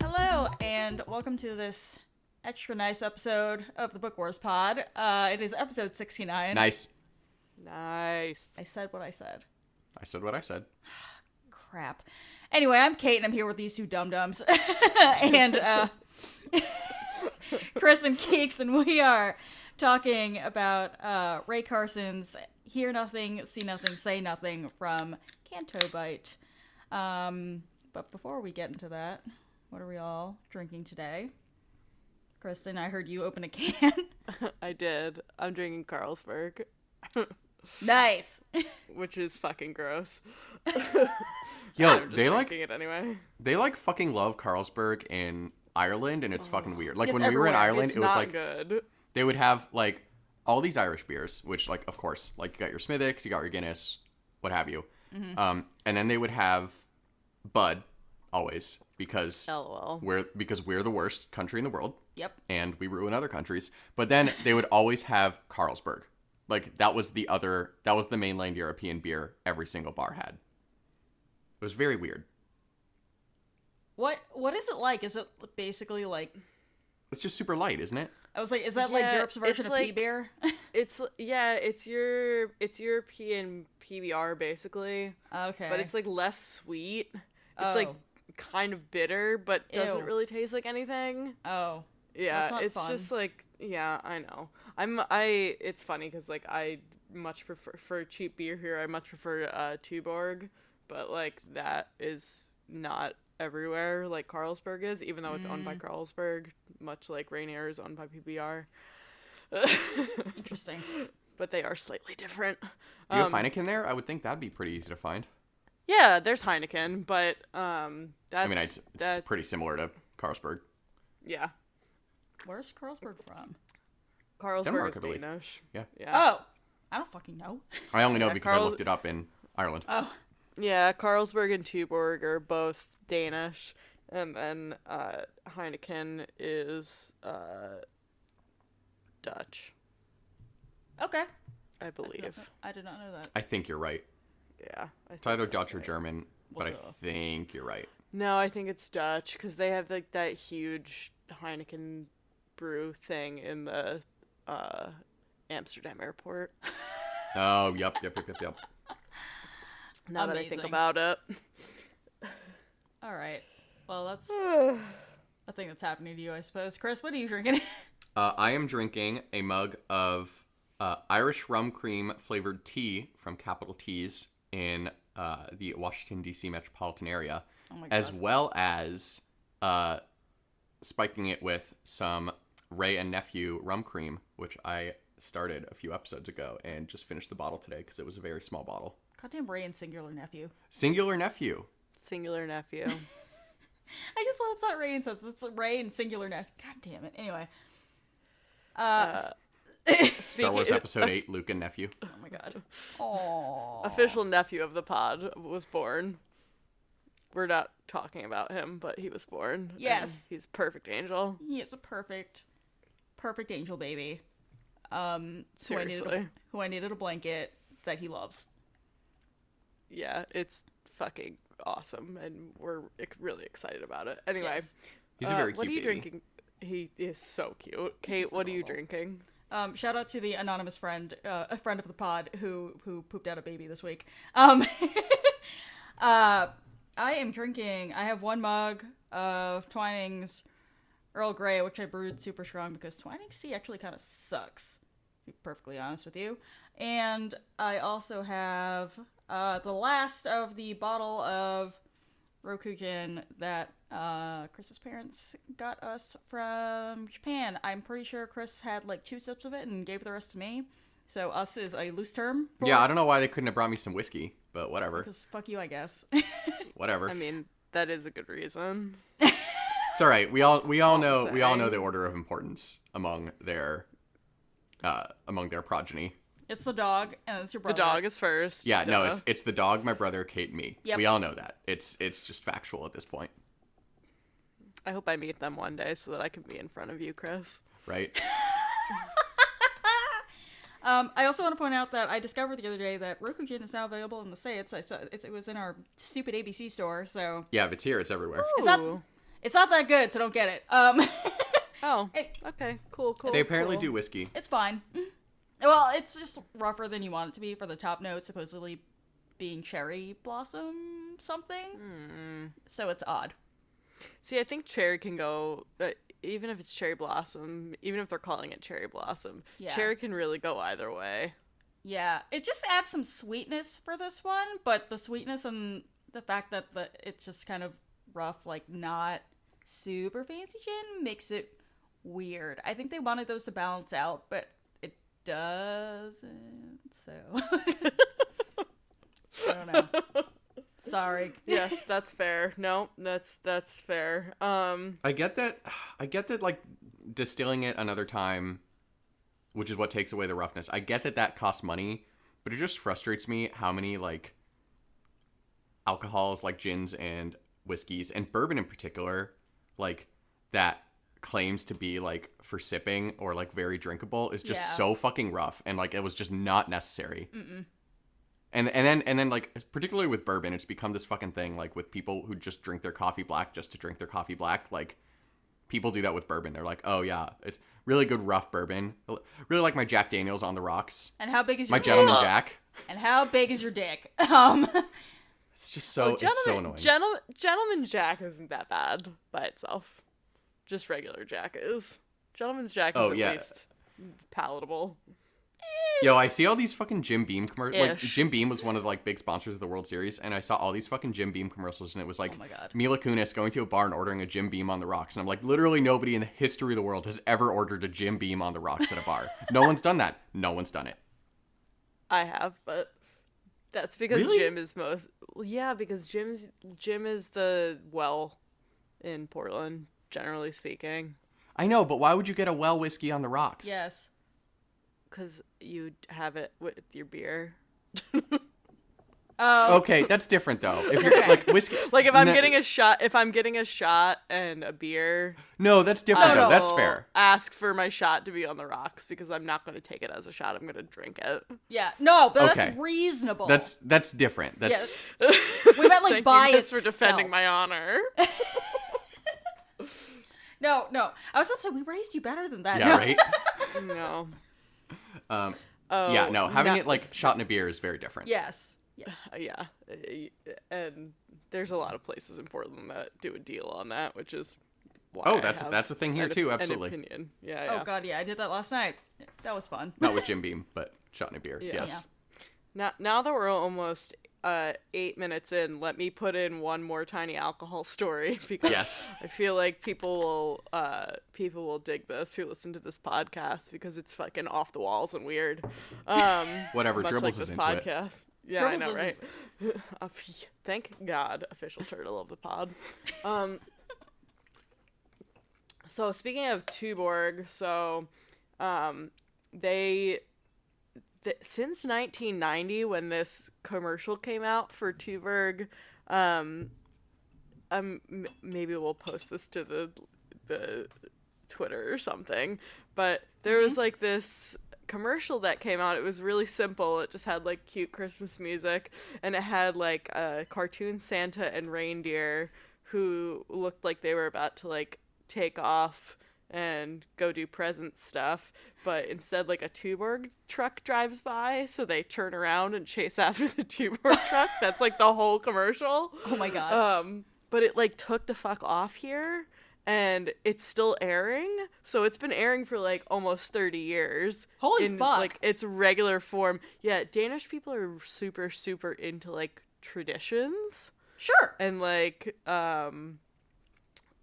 Hello, and welcome to this extra nice episode of the Book Wars Pod. Uh, it is episode 69. Nice. Nice. I said what I said. I said what I said. Crap. Anyway, I'm Kate, and I'm here with these two dum dums, and uh, Chris and Keeks, and we are talking about uh, Rae Carson's "Hear Nothing, See Nothing, Say Nothing" from Canto Bight. Um, but before we get into that, what are we all drinking today? Kristen, I heard you open a can. I did. I'm drinking Carlsberg, nice. which is fucking gross. Yo, they like it anyway. they like fucking love Carlsberg in Ireland, and it's fucking weird. Like It's when we were in. Ireland, It's it was not like good. they would have like all these Irish beers, which like of course, like you got your Smithwick's, you got your Guinness, what have you, Mm-hmm. um, and then they would have Bud always because LOL. we're because we're the worst country in the world. Yep. and we ruin other countries. But then they would always have Carlsberg. Like that was the other that was the mainland European beer every single bar had. It was very weird. What What is it like? Is it basically like? It's just super light, isn't it? I was like, is that like Europe's version of pea like- beer? It's yeah, it's your it's European PBR basically, okay. but it's like less sweet. It's like Oh. kind of bitter, but doesn't Ew. really taste like anything. oh. Yeah, That's not it's fun. just like yeah, I know. I'm I. It's funny because like I much prefer for cheap beer here. I much prefer uh, Tuborg, but like that is not everywhere like Carlsberg is, even though it's owned Mm. by Carlsberg, much like Rainier is owned by PBR. Interesting. but they are slightly different. Do you Um, have Heineken there? I would think that'd be pretty easy to find. Yeah, there's Heineken, but um, that's I mean, it's, it's that pretty similar to Carlsberg. yeah. Where's Carlsberg from? Carlsberg Denmark, is I believe. Danish. Yeah. Yeah. Oh, I don't fucking know. I only know Yeah, because I looked it up in Ireland. Oh, Yeah, Carlsberg and Tuborg are both Danish, and then uh, Heineken is uh, Dutch, okay. I believe. I did not know that. I think you're right. Yeah, It's either that's Dutch or right. German, but I Well, duh. think you're right. No, I think it's Dutch because they have like that huge Heineken brew thing in the uh, Amsterdam airport. Oh, yep, yep, yep, yep, yep. Now that I think about it. All right. Well, that's a thing that's happening to you, I suppose. Chris, what are you drinking? Uh, I am drinking a mug of uh, Irish rum cream flavored tea from Capital Teas in uh, the Washington D.C. metropolitan area, Oh my as well as uh, spiking it with some Wray and Nephew rum cream, which I started a few episodes ago and just finished the bottle today because it was a very small bottle. Goddamn Ray and singular nephew. Singular Nephew. Singular nephew. I just thought it's not Ray and says it's Ray and singular nephew. God damn it. Anyway. Uh, Uh, Star Wars Speaking- Episode 8, Luke and Nephew. oh my god. Oh. official nephew of the pod was born. We're not talking about him, but he was born. Yes. he's perfect angel. He is a perfect, perfect angel baby. Um, who I needed a, Seriously. who I needed a blanket that he loves. Yeah, it's fucking awesome, and we're really excited about it. Anyway, Yes. He's a very uh, very what are you baby. drinking? He is so cute. Kate, what are you adorable. drinking? Um, shout out to the anonymous friend, uh, a friend of the pod who who pooped out a baby this week. Um, uh, I am drinking. I have one mug of Twinings Earl Grey, which I brewed super strong because Twinings tea actually kind of sucks. To be perfectly honest with you. And I also have uh, the last of the bottle of Roku Gin that uh, Chris's parents got us from Japan. I'm pretty sure Chris had like two sips of it and gave the rest to me. So us is a loose term. For Yeah, I don't know why they couldn't have brought me some whiskey, but whatever. Because fuck you, I guess. Whatever. I mean, that is a good reason. It's all right. We all we all All know the we all know the order of importance among their uh among their progeny. It's the dog and it's your brother. The dog is first. Yeah, no, it's it's the dog, my brother, Kate, and me. Yep. We all know that. It's it's just factual at this point, I hope I meet them one day so that I can be in front of you, Chris. right? Um, I also want to point out that I discovered the other day that Roku Gin is now available in the states. I saw it's, it was in our stupid ABC store, so Yeah, if it's here, it's everywhere. it's not Ooh. It's not that good. So don't get it. Um, Oh, it- okay, cool, cool. They apparently cool. do whiskey. it's fine. Well, it's just rougher than you want it to be for the top note, supposedly being cherry blossom something. Hmm. So it's odd. See, I think cherry can go, uh, even if it's cherry blossom, even if they're calling it cherry blossom, Yeah. cherry can really go either way. Yeah, it just adds some sweetness for this one, but the sweetness and the fact that the it's just kind of rough, like not super fancy gin, makes it weird. I think they wanted those to balance out, but it doesn't. So I don't know. Sorry. yes, that's fair. No, that's that's fair. Um, I get that. I get that. Like distilling it another time, which is what takes away the roughness. I get that that costs money, but it just frustrates me how many like alcohols, like gins and whiskeys, and bourbon in particular, like that claims to be like for sipping or like very drinkable is just Yeah. so fucking rough and like it was just not necessary. And and then and then like particularly with bourbon, it's become this fucking thing. Like with people who just drink their coffee black just to drink their coffee black. Like people do that with bourbon. They're like, oh yeah, it's really good rough bourbon. Really like my Jack Daniels on the rocks. And how big is My your Gentleman dick? Jack. And how big is your dick? Um, It's just so oh, it's so annoying. gentleman, gentleman Jack isn't that bad by itself. Just regular Jack is. Gentleman's Jack is Oh, at yeah. least palatable. Yo, I see all these fucking Jim Beam commercials. Like. Jim Beam was one of the like big sponsors of the World Series, and I saw all these fucking Jim Beam commercials, and it was like Oh my God. Mila Kunis going to a bar and ordering a Jim Beam on the rocks, and I'm like, literally nobody in the history of the world has ever ordered a Jim Beam on the rocks at a bar. no one's done that. No one's done it. I have, but that's because Really? Jim is most. Well, yeah, because Jim's Jim is the well in Portland, generally speaking, I know, but why would you get a well whiskey on the rocks? yes. because you have it with your beer. Oh, Okay, that's different though. If you're Okay. like whiskey, Like if I'm No- getting a shot, if I'm getting a shot and a beer, no, that's different though. no. That's fair. Ask for my shot to be on the rocks because I'm not going to take it as a shot. I'm going to drink it. yeah. No, but Okay. that's reasonable. That's that's different. That's We meant like Thank by you for defending my honor. No, no. I was about to say we raised you better than that. yeah, No. right. no. Um, Oh, yeah, no, having not- it like shot in a beer is very different. Yes. Yeah. Uh, yeah, Uh, and there's a lot of places in Portland that do a deal on that, which is why Oh, I that's- have that's a thing here an too, op- an absolutely. opinion. Yeah, yeah. Oh god, yeah. I did that last night. That was fun. Not with Jim Beam, but shot in a beer. Yeah. Yes. Now, now that we're almost uh, eight minutes in, let me put in one more tiny alcohol story because Yes. I feel like people will uh, people will dig this who listen to this podcast because it's fucking off the walls and weird. Um, Whatever, Dribbles like is this into it. Yeah, I know, right? Uh, Thank God, official turtle of the pod. Um, so speaking of Tuborg, so um, they th- since 1990 when this commercial came out for Tuborg, um, um, m- maybe we'll post this to the the Twitter or something. But there was like this commercial that came out. It was really simple. It just had like cute Christmas music, and it had like a cartoon Santa and reindeer who looked like they were about to like take off and go do present stuff but instead like a tuborg truck drives by so they turn around and chase after the tuborg truck that's like the whole commercial Oh my god. um, but it like took the fuck off here, and it's still airing. So it's been airing for like almost thirty years. Holy in, fuck. Like its regular form. Yeah, Danish people are super super into like traditions sure. and like um,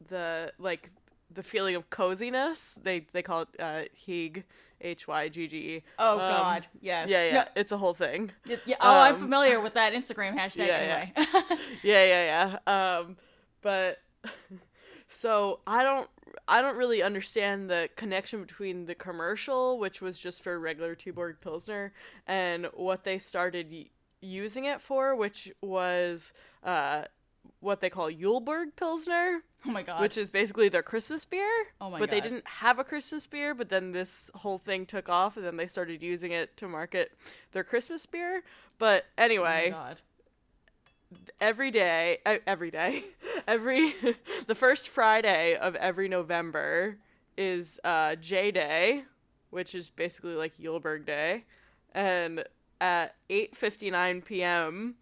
the like the feeling of coziness. They they call it uh, hygge, H Y G G E. Oh Um, god. Yes. Yeah, yeah, No, it's a whole thing. y- yeah. Oh, I'm um, familiar with that Instagram hashtag yeah, anyway. yeah, yeah, yeah. Um, but So I don't I don't really understand the connection between the commercial, which was just for regular Tuborg Pilsner, and what they started y- using it for, which was uh, what they call Julebryg Pilsner, Oh my god. which is basically their Christmas beer. Oh my god. But they didn't have a Christmas beer, but then this whole thing took off, and then they started using it to market their Christmas beer. But oh my anyway, god. Every day uh, every day every the first friday of every november is uh j day which is basically like Julebryg day and at 8:59 p.m.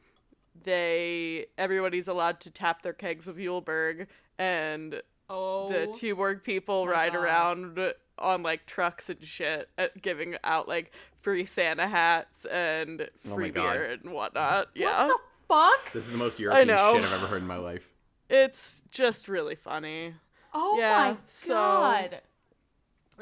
they everybody's allowed to tap their kegs of Julebryg and Oh. the Tuborg people ride God. around on like trucks and shit, uh, giving out like free Santa hats and Oh my free God. beer and whatnot. Yeah, What the fuck? This is the most European know. shit I've ever heard in my life. it's just really funny. Oh Yeah, my so- god.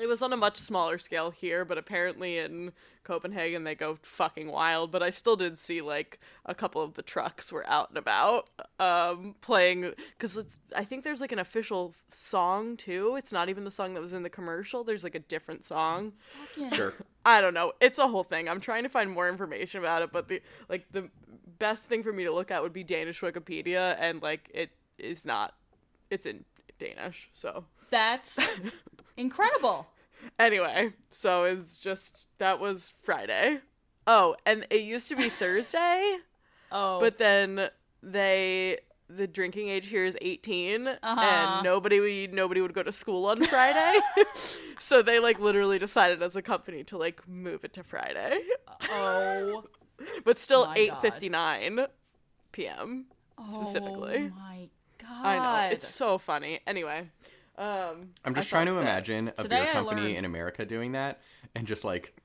It was on a much smaller scale here, but apparently in Copenhagen they go fucking wild. But I still did see like a couple of the trucks were out and about, um, playing because I think there's like an official song too. It's not even the song that was in the commercial. There's like a different song. Fucking- Sure. I don't know. It's a whole thing. I'm trying to find more information about it, but the like the best thing for me to look at would be Danish Wikipedia, and like it is not. It's in Danish, so That's incredible. anyway, so it's just that was Friday. Oh, and it used to be Thursday, Oh. but then they the drinking age here is 18 Uh-huh. and nobody nobody would go to school on Friday. so they like literally decided as a company to like move it to Friday. oh. But still 8:59 p.m. specifically. Oh my god. I know. It's so funny. Anyway, um I'm just I trying to that- imagine a Today beer company learned- in America doing that and just like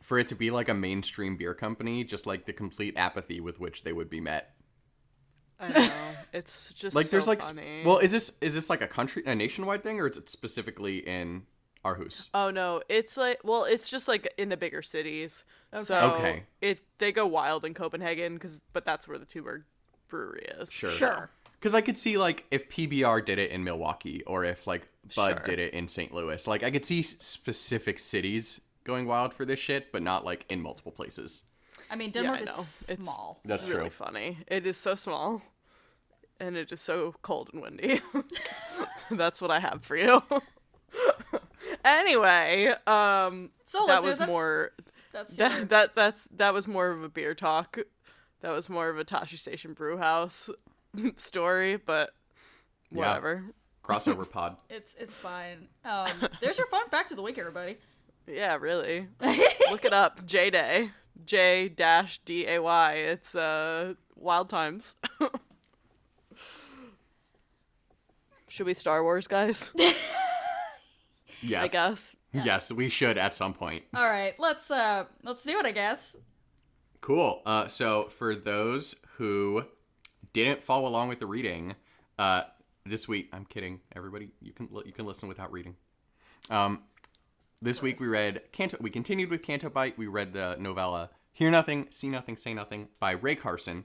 for it to be like a mainstream beer company, just like the complete apathy with which they would be met. I don't know. It's just Like so there's like funny. well, is this is this like a country a nationwide thing or is it specifically in Aarhus? Oh no, it's like well, it's just like in the bigger cities. So Okay. it they go wild in Copenhagen because but that's where the Tuborg brewery is. Sure. Sure. Because I could see like if PBR did it in Milwaukee or if like Bud Sure. did it in St. Louis, like I could see specific cities going wild for this shit, but not like in multiple places. I mean, Yeah, I know. is It's small. That's really true. funny. It is so small, and it is so cold and windy. that's what I have for you. anyway, um, So, that was that's- more That's your- that, that that's that was more of a beer talk. That was more of a Tosche Station Brew House story, but Yeah. whatever. Crossover pod. It's it's fine. Um, there's your fun fact of the week, everybody. Yeah, really. Look it up. J Day. J dash D A Y. It's uh wild times. Should we Star Wars, guys? Yes. I guess. Yes, we should at some point. All right, let's uh let's do it. I guess. Cool. Uh, so for those who didn't follow along with the reading, uh, this week I'm kidding. Everybody, you can you can listen without reading. Um, this week we read Canto. We continued with Canto Bight. We read the novella "Hear Nothing, See Nothing, Say Nothing" by Rae Carson,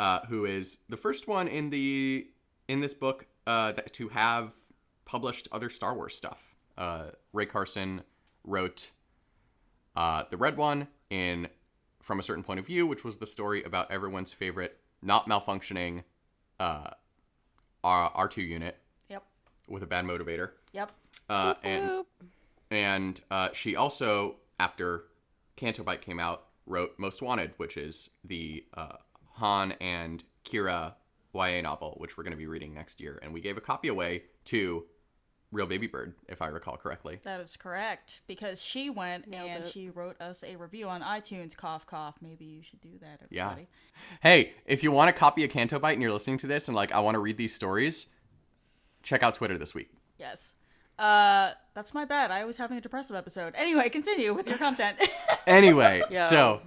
uh, who is the first one in the in this book uh, that, to have published other Star Wars stuff. Uh, Rae Carson wrote uh, the red one in from a certain point of view, which was the story about everyone's favorite not malfunctioning uh, R two unit Yep. with a bad motivator. Yep. Uh, and and uh, she also, after Canto Bight came out, wrote Most Wanted, which is the uh, Han and Qi'ra YA novel, which we're going to be reading next year. And we gave a copy away to Real Baby Bird, if I recall correctly. That is correct because she went Nailed and it. she wrote us a review on iTunes. Cough, cough. Maybe you should do that, Yeah. Hey, if you want a copy of Canto Bight and you're listening to this and like, I want to read these stories, check out Twitter this week. Yes. Uh, that's my bad. I was having a depressive episode. Anyway, continue with your content. Anyway, Yeah. so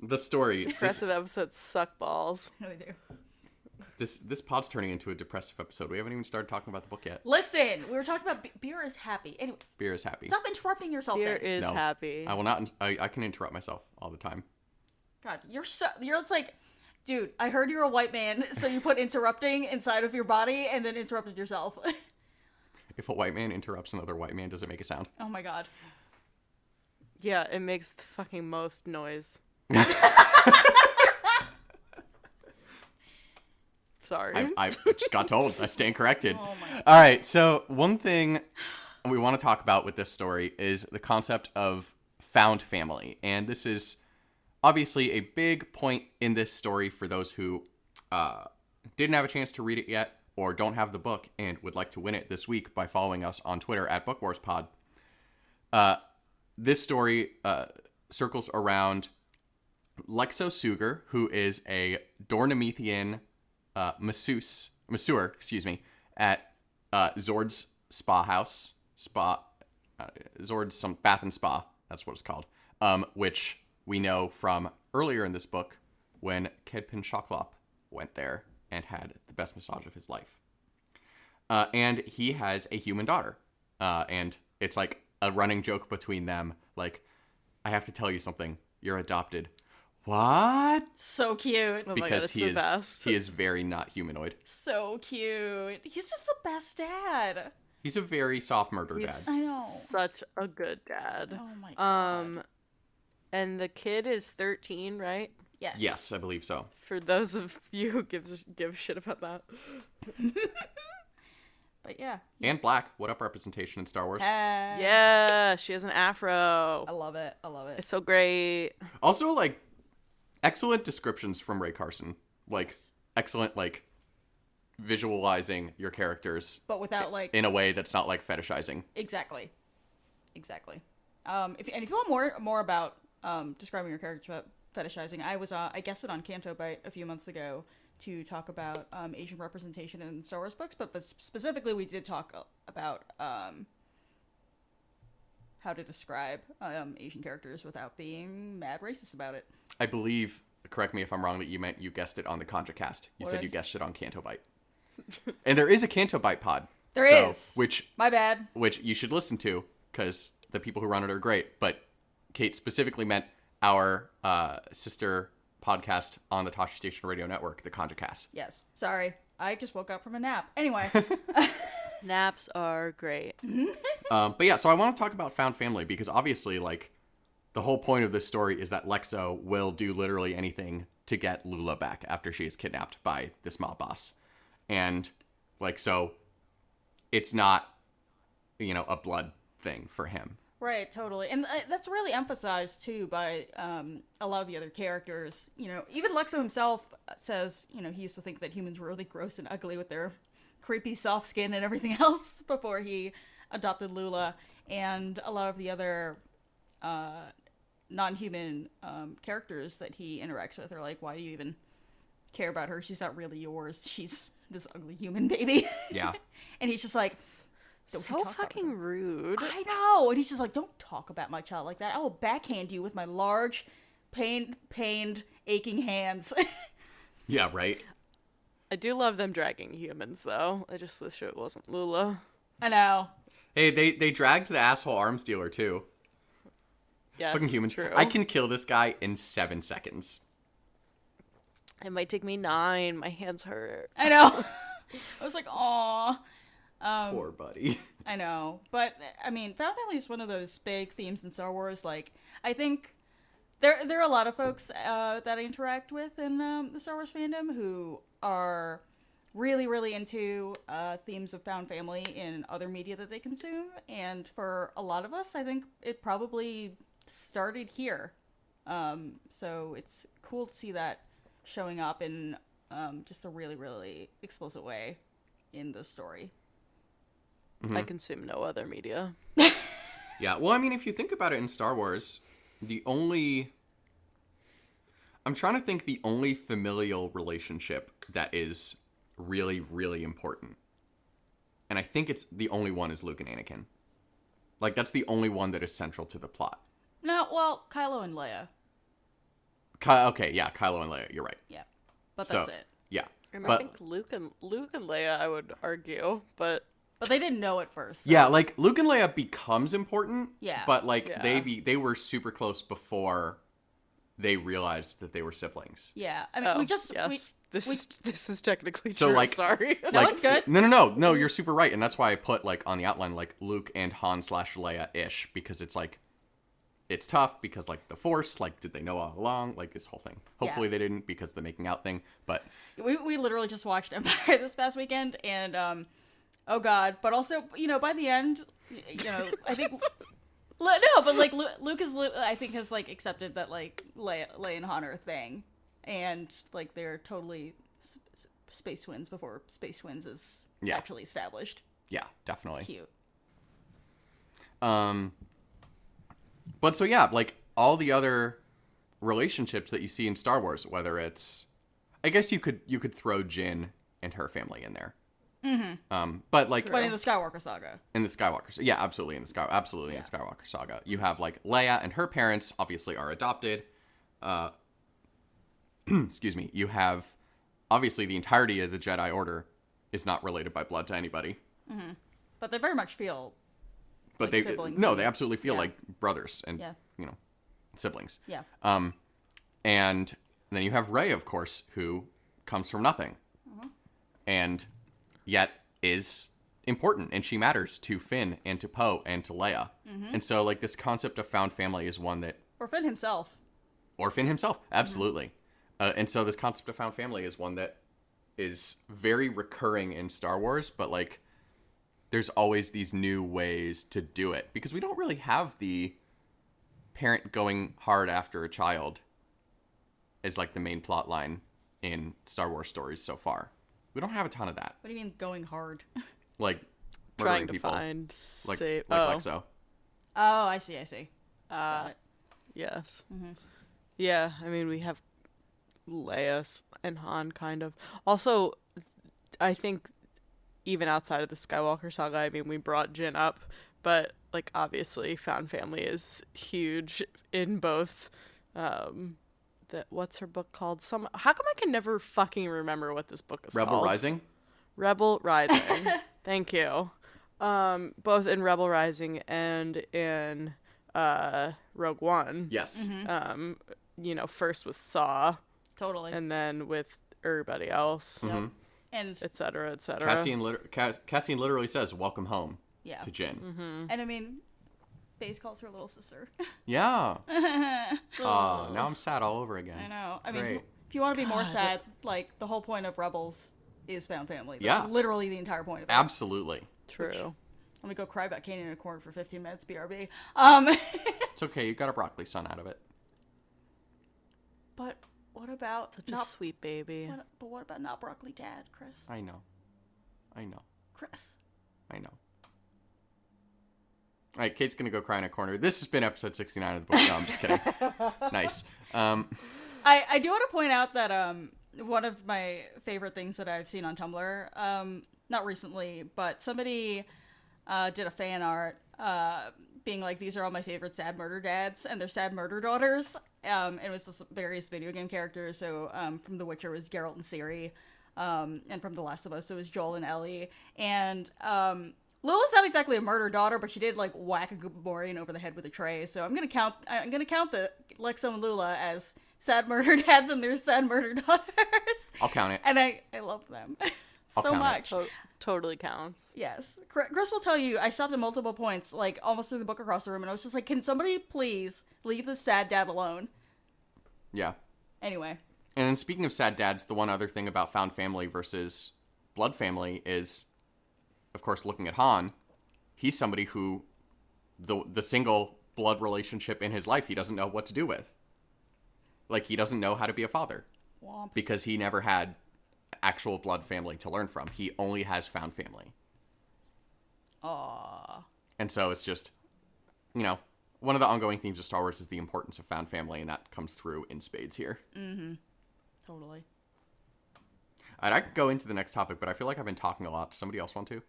the story. This, Depressive episodes suck balls. really do. This this pod's turning into a depressive episode. We haven't even started talking about the book yet. Listen, we were talking about be- beer is happy. Anyway, Beer is happy. stop interrupting yourself. Beer then. is No. happy. I will not. I, I can interrupt myself all the time. God, you're so you're just like dude, I heard you're a white man, so you put interrupting inside of your body and then interrupted yourself. If a white man interrupts another white man, does it make a sound? oh my god. Yeah, it makes the fucking most noise. Sorry. I, I just got told. I stand corrected. Oh All right. So one thing we want to talk about with this story is the concept of found family, and this is obviously a big point in this story for those who uh, didn't have a chance to read it yet or don't have the book and would like to win it this week by following us on Twitter at book BookWarsPod. Uh, this story uh, circles around Lexo Sooger, who is a Dor Namethian uh, masseuse, masseur, excuse me, at uh, Zord's Spa House, Spa, uh, Zord's some Bath and Spa. That's what it's called. Um, which we know from earlier in this book when Kedpin Shoklop went there and had the best massage of his life. Uh, and he has a human daughter, uh, and it's like a running joke between them. Like, I have to tell you something. You're adopted. What? So cute. Oh my God, because it's he the is best. he is very not humanoid. So cute. He's just the best dad. He's a very soft murder He's dad. I know. such a good dad. Oh my god. Um, and the kid is 13, right? yes. Yes, I believe so. For those of you who gives give shit about that. But yeah. And black. What up representation in Star Wars? Uh, Yeah, she has an afro. I love it. I love it. It's so great. Also, like, excellent descriptions from Rae Carson. Like, excellent, like, visualizing your characters But without like in a way that's not like fetishizing. exactly, exactly. Um, if and if you want more more about um describing your character about fetishizing, I was uh, I guessed it on Canto Bight a few months ago to talk about um, Asian representation in Star Wars books, but, but specifically we did talk about um how to describe um, Asian characters without being mad racist about it. I believe, correct me if I'm wrong, that you meant you guessed it on the Contra cast. You What said you guessed it on Canto Bight. and there is a Canto Bight pod. There so, is. Which My bad. which you should listen to because the people who run it are great. But Kate specifically meant our uh, sister podcast on the Tosche Station Radio Network, the Contra Cast. Yes. Sorry. I just woke up from a nap. Anyway. Naps are great. Um, but yeah, so I want to talk about found family because obviously, like, the whole point of this story is that Lexo will do literally anything to get Lula back after she is kidnapped by this mob boss. And, like, so it's not, you know, a blood thing for him. Right, totally, and uh, that's really emphasized too by um, a lot of the other characters. You know, even Lexo himself says, you know, he used to think that humans were really gross and ugly with their creepy soft skin and everything else before he adopted Lula, and a lot of the other uh, non-human um, characters that he interacts with are like, why do you even care about her? She's not really yours. She's this ugly human baby. Yeah. and he's just like, Don't so fucking rude. I know. And he's just like, don't talk about my child like that. I will backhand you with my large, pained, pained, aching hands. yeah, right? I do love them dragging humans though. I just wish it wasn't Lula. I know. Hey, they, they dragged the asshole arms dealer, too. Yeah, Fucking it's humans. True. I can kill this guy in seven seconds. It might take me nine. My hands hurt. I know. I was like, aw. Um, Poor buddy. I know. But, I mean, Found Family is one of those big themes in Star Wars. Like, I think there, there are a lot of folks uh, that I interact with in um, the Star Wars fandom who are really, really into uh, themes of found family in other media that they consume. And for a lot of us, I think it probably started here. Um, so it's cool to see that showing up in um, just a really, really explicit way in the story. I consume no other media. Yeah, well, I mean, if you think about it in Star Wars, the only. I'm trying to think the only familial relationship that is really, really important. And I think it's the only one is Luke and Anakin. Like, that's the only one that is central to the plot. No, well, Kylo and Leia. Ky- okay, yeah, Kylo and Leia, you're right. Yeah. But so, that's it. yeah. And I But, think Luke and Luke and Leia, I would argue, but But they didn't know at first. so- yeah, like, Luke and Leia becomes important. Yeah. But, like, they be they were super close before they realized that they were siblings. Yeah, I mean, Oh, we just yes. We, this we- is this is technically So, true. like- sorry. No, it's good. No, no, no, no. You're super right, and that's why I put like on the outline like Luke and Han slash Leia ish because it's like it's tough because like the Force, like did they know all along? Like this whole thing. Hopefully they didn't because of the making out thing. But we we literally just watched Empire this past weekend, and um, oh god! But also, you know, by the end, you know, I think. No, but like Luke is, I think, has like accepted that like Leia, Leia and Han are a thing, and like they're totally s- s- space twins before space twins is Yeah. actually established. yeah, definitely. Cute. Um, but so yeah, like all the other relationships that you see in Star Wars, whether it's, I guess you could you could throw Jyn and her family in there. Mm-hmm. Um, but like But in the Skywalker saga, in the Skywalker, yeah, absolutely in the Sky, absolutely in the Skywalker saga, you have like Leia and her parents obviously are adopted. Uh, excuse me. You have obviously the entirety of the Jedi Order is not related by blood to anybody, mm-hmm. but they very much feel but Like they siblings no, they absolutely feel yeah. like brothers and Yeah. you know siblings. yeah. Um, and then you have Rey, of course, who comes from nothing, mm-hmm. and yet is important and she matters to Finn and to Poe and to Leia. Mm-hmm. And so, like this concept of found family is one that, Or Finn himself. or Finn himself, absolutely. Uh, and so, this concept of found family is one that is very recurring in Star Wars, but like there's always these new ways to do it because we don't really have the parent going hard after a child as like the main plot line in Star Wars stories so far. We don't have a ton of that. What do you mean going hard? Like Trying murdering to people find like safe. like oh, Lexo. Oh, I see. I see. uh, Got it. yes. Yeah, I mean we have Leia and Han kind of. Also, I think even outside of the Skywalker saga, I mean we brought Jyn up, but like obviously found family is huge in both. Um, that what's her book called? Some how come I can never fucking remember what this book is Rebel called? Rebel Rising. Rebel Rising. Thank you. Um, both in Rebel Rising and in uh, Rogue One. Yes. Mm-hmm. Um, you know, first with Saw, Totally. and then with everybody else, Yep. Mm-hmm. And et cetera, et cetera. Cassian, liter- Cass- Cassian literally says, "Welcome home" yeah. to Jyn. Mm-hmm. And I mean, Baze calls her little sister. Yeah. Oh, now I'm sad all over again. I know. I mean, if you, Great. if you want to be more sad, like the whole point of Rebels is found family. That's Yeah. literally the entire point of it. Absolutely. True. Let me go cry about Kanan in a corner for 15 minutes. BRB. Um, It's okay. You got a broccoli son out of it. but what about Such a sweet baby. What, but what about not broccoli dad, Chris? I know. I know. Chris. I know. All right, Kate's gonna go cry in a corner. This has been episode 69 of the book. No, I'm just kidding. nice. Um, I, I do want to point out that um one of my favorite things that I've seen on Tumblr um not recently but somebody uh, did a fan art uh being like these are all my favorite sad murder dads and their sad murder daughters um it was just various video game characters so um from The Witcher was Geralt and Ciri um and from The Last of Us it was Joel and Ellie and um Lila's not exactly a murder daughter, but she did like whack a Gamorrean over the head with a tray. So I'm gonna count. I'm gonna count the Lexo and Lula as sad murder dads and their sad murder daughters. I'll count it. And I I love them I'll so count it. much. To- totally counts. Yes, Chris will tell you. I stopped at multiple points, like almost through the book across the room, and I was just like, "Can somebody please leave the sad dad alone?" Yeah. Anyway, And then speaking of sad dads, the one other thing about found family versus blood family is, of course, looking at Han. He's somebody who, the the single blood relationship in his life, he doesn't know what to do with. Like he doesn't know how to be a father womp. because he never had actual blood family to learn from. He only has found family. Aww. And so it's just, you know, one of the ongoing themes of Star Wars is the importance of found family, and that comes through in spades here. Totally. All right, I could go into the next topic, but I feel like I've been talking a lot. Does somebody else want to?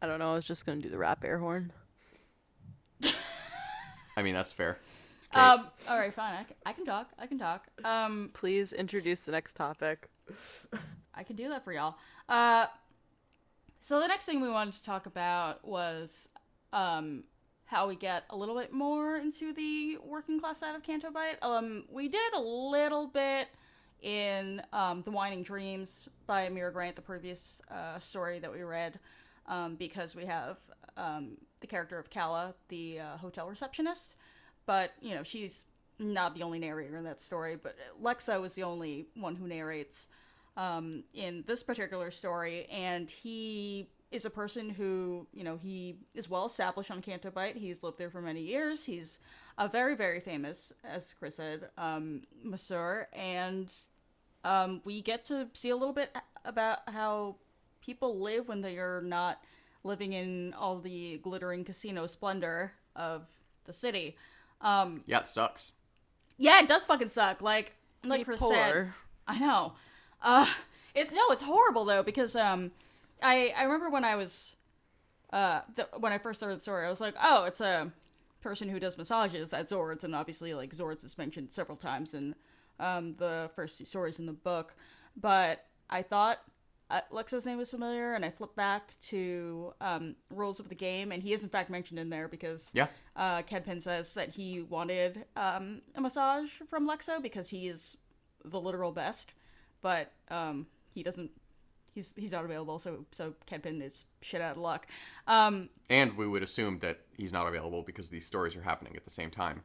I don't know. I was just gonna do the rap air horn. I mean, that's fair. Kate? Um. All right. Fine. I can, I can talk. I can talk. Um. Please introduce the next topic. I can do that for y'all. Uh, so the next thing we wanted to talk about was um, how we get a little bit more into the working class side of Canto Bight. Um, we did a little bit in um, The Wine in Dreams by Mira Grant, the previous uh, story that we read, um, because we have um, the character of Kala, the uh, hotel receptionist. But, you know, she's not the only narrator in that story, but Lexo is the only one who narrates um, in this particular story, and he is a person who, you know, he is well established on Canto Bight. He's lived there for many years. He's a very, very famous, as Chris said, um, masseur, and um, we get to see a little bit about how people live when they are not living in all the glittering casino splendor of the city. Um, Yeah, it sucks. yeah, it does fucking suck. Like, like Be Chris poor. said, I know. Uh, it's no, it's horrible though because um, I I remember when I was uh the, when I first started the story, I was like, oh, it's a person who does massages at Zords, and obviously like Zords is mentioned several times in um the first two stories in the book, but I thought. Uh, Lexo's name was familiar, and I flipped back to um, rules of the game, and he is in fact mentioned in there because Yeah. uh, Kedpin says that he wanted um, a massage from Lexo because he is the literal best, but um, he doesn't. He's he's not available, so so Kedpin is shit out of luck. Um, And we would assume that he's not available because these stories are happening at the same time.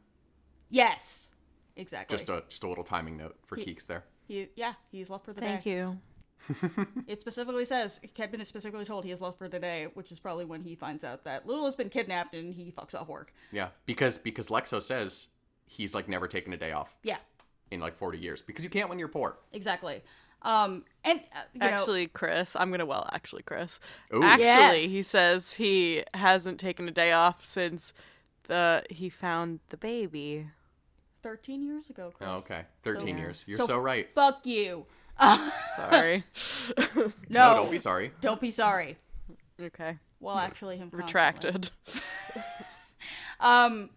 yes, exactly. Just a just a little timing note for He- Keeks there. he, yeah, he's left for the Thank day. Thank you. It specifically says Kedpin is specifically told he is left for today, which is probably when he finds out that Lulu has been kidnapped and he fucks off work. Yeah, because because Lexo says he's like never taken a day off Yeah, in like 40 years because you can't when you're poor. exactly. Um, and uh, you know, Actually, Chris, I'm gonna well, actually, Chris. Ooh. Actually, Yes. he says he hasn't taken a day off since the he found the baby. thirteen years ago. Chris. Oh, okay, 13 So- years. You're so so, right. Fuck you. Sorry. No, No, don't be sorry. Don't be sorry. okay. Well, actually, him. Retracted. Um,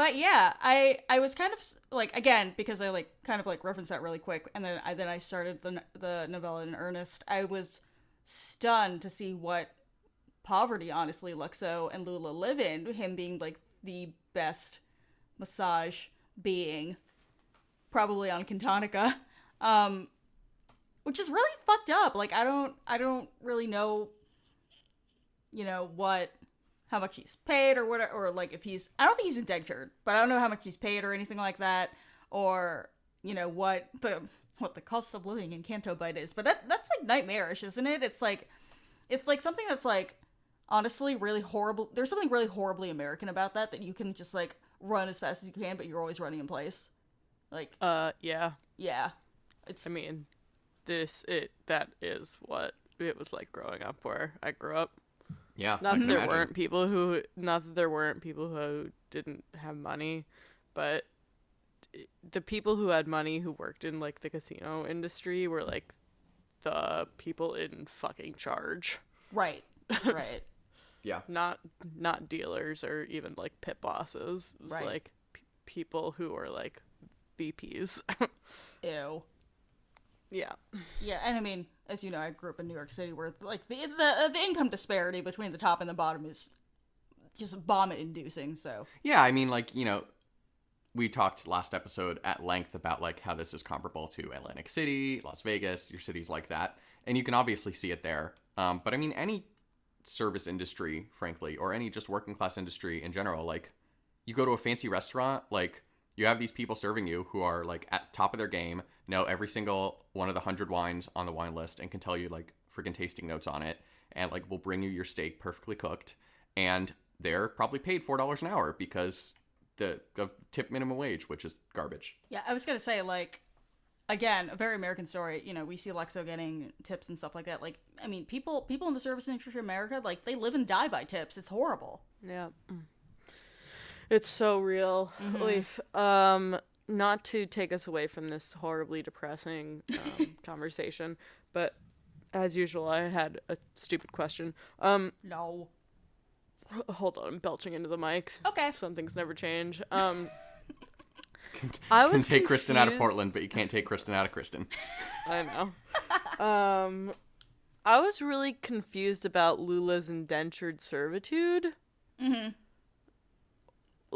but yeah, I I was kind of like again because I like kind of like referenced that really quick, and then I then I started the the novella in earnest. I was stunned to see what poverty, honestly, Luxo and Lula live in. Him being like the best massage being, probably on Kintonica, um, which is really fucked up. Like I don't I don't really know, you know what how much he's paid or what or like if he's I don't think he's indentured, but I don't know how much he's paid or anything like that or you know what the what the cost of living in Canto Bight is. But that that's like nightmarish, isn't it? It's like it's like something that's like honestly really horrible. There's something really horribly American about that that you can just like run as fast as you can, but you're always running in place. Like uh, yeah. yeah, it's I mean, this it that is what it was like growing up where I grew up. Yeah, I Not that there imagine. weren't people who, not that there weren't people who didn't have money, but the people who had money who worked in like the casino industry were like the people in fucking charge, right, right. Yeah, not not dealers or even like pit bosses. It was Right. like p- people who were like VPs. Ew. Yeah. Yeah, and I mean, as you know, I grew up in New York City, where like the the, the income disparity between the top and the bottom is just vomit-inducing. So yeah. I mean, like you know, we talked last episode at length about like how this is comparable to Atlantic City, Las Vegas, your cities like that, and you can obviously see it there. Um, but I mean, any service industry, frankly, or any just working class industry in general, like you go to a fancy restaurant, like you have these people serving you who are like at top of their game, know every single one of the hundred wines on the wine list, and can tell you like freaking tasting notes on it, and like will bring you your steak perfectly cooked, and they're probably paid four dollars an hour because the, the tip minimum wage, which is garbage. yeah, I was gonna say like again, a very American story. You know, we see Lexo getting tips and stuff like that. Like, I mean, people people in the service industry in America, like they live and die by tips. It's horrible. Yeah. It's so real. Leaf. Um, not to take us away from this horribly depressing um, conversation, but as usual, I had a stupid question. Um, No. hold on, I'm belching into the mic. Okay. Some things never change. Um, Can, I can was take Kristen out of Portland, but you can't take Kristen out of Kristen. I know. um, I was really confused about Lula's indentured servitude. Mm-hmm.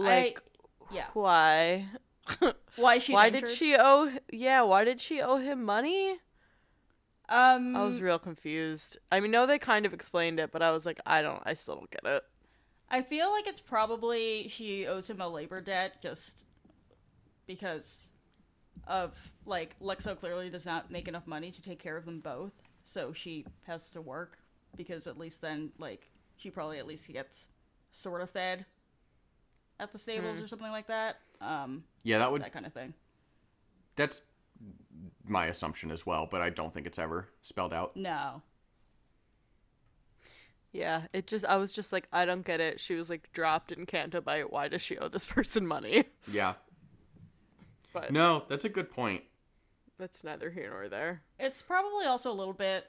Like, I, yeah. why? Why she? why did she owe? Yeah, why did she owe him money? Um, I was real confused. I mean, no, they kind of explained it, but I was like, I don't, I still don't get it. I feel like it's probably she owes him a labor debt just because of like Lexo clearly does not make enough money to take care of them both, so she has to work because at least then like she probably at least gets sort of fed at the stables or something like that. Um, Yeah, that would that kind of thing. that's my assumption as well, but I don't think it's ever spelled out. No, Yeah, it just, I was just like, I don't get it. She was like dropped in Canto Bight. Why does she owe this person money? Yeah. But No, that's a good point. that's neither here nor there. it's probably also a little bit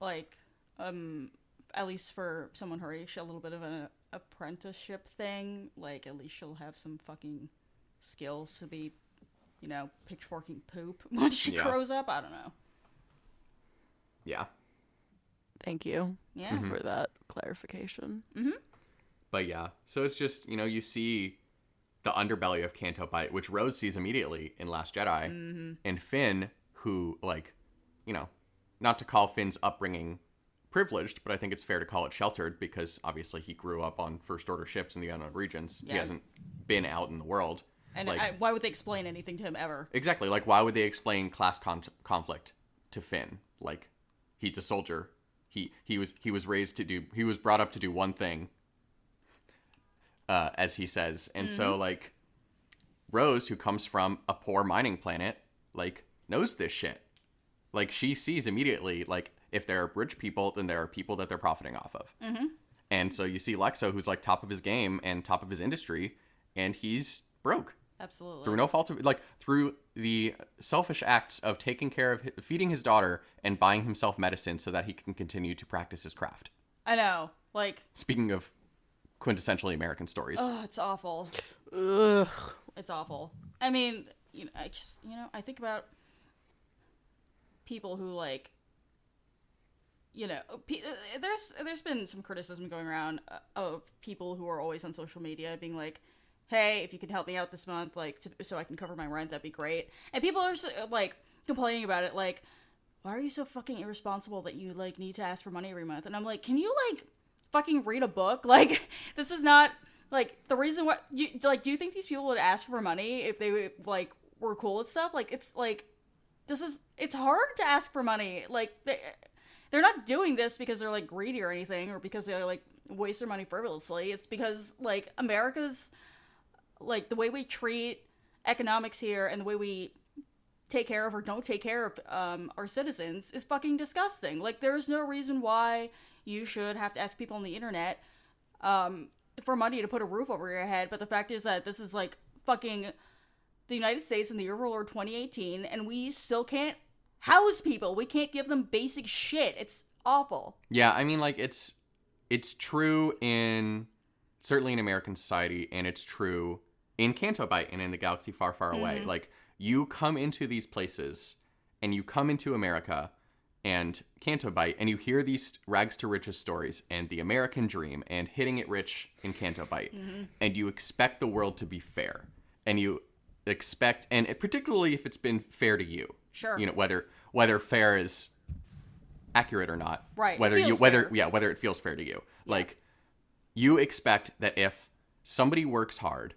like um at least for someone her age a little bit of an apprenticeship thing like at least she'll have some fucking skills to be you know pitchforking poop when she Yeah. grows up i don't know Yeah. Thank you yeah mm-hmm. for that clarification. Mm-hmm. But yeah, so it's just you know you see the underbelly of Canto Bight, which Rose sees immediately in Last Jedi, mm-hmm. and Finn, who like, you know, not to call Finn's upbringing privileged, but I think it's fair to call it sheltered because obviously he grew up on First Order ships in the unknown regions. He hasn't been out in the world. and like I, why would they explain anything to him ever exactly like why would they explain class con- conflict to Finn? Like he's a soldier. He he was he was raised to do he was brought up to do one thing uh, as he says. And so like Rose, who comes from a poor mining planet, like knows this shit. Like she sees immediately, like if there are rich people, then there are people that they're profiting off of. Mm-hmm. And so you see Lexo, who's like top of his game and top of his industry, and he's broke absolutely through no fault of like through the selfish acts of taking care of feeding his daughter and buying himself medicine so that he can continue to practice his craft. i know like Speaking of quintessentially American stories. oh it's awful Ugh. it's awful. I mean, you know, I just you know, I think about people who like you know, pe- uh, there's there's been some criticism going around uh, of people who are always on social media being like, "Hey, if you can help me out this month, like, to, so I can cover my rent, that'd be great." And people are like complaining about it, like, "Why are you so fucking irresponsible that you like need to ask for money every month?" And I'm like, "Can you like fucking read a book? Like, this is not like the reason why. You, like, do you think these people would ask for money if they like were cool with stuff? Like, it's like this is it's hard to ask for money. Like they they're not doing this because they're like greedy or anything or because they're like waste their money frivolously. It's because like America's like the way we treat economics here and the way we take care of or don't take care of um, our citizens is fucking disgusting. Like there's no reason why you should have to ask people on the internet um, for money to put a roof over your head. But the fact is that this is like fucking the United States in the year of our Lord 2018, and we still can't house people. We can't give them basic shit. It's awful. Yeah, I mean like it's it's true in certainly in American society and it's true in Canto Bight and in the galaxy far far away. Mm-hmm. Like you come into these places and you come into America and Canto Bight and you hear these rags to riches stories and the American dream and hitting it rich in Canto Bight mm-hmm. and you expect the world to be fair and you expect and particularly if it's been fair to you. Sure. You know whether whether fair is accurate or not. Right, Whether you whether fair. yeah, whether it feels fair to you. Like you expect that if somebody works hard,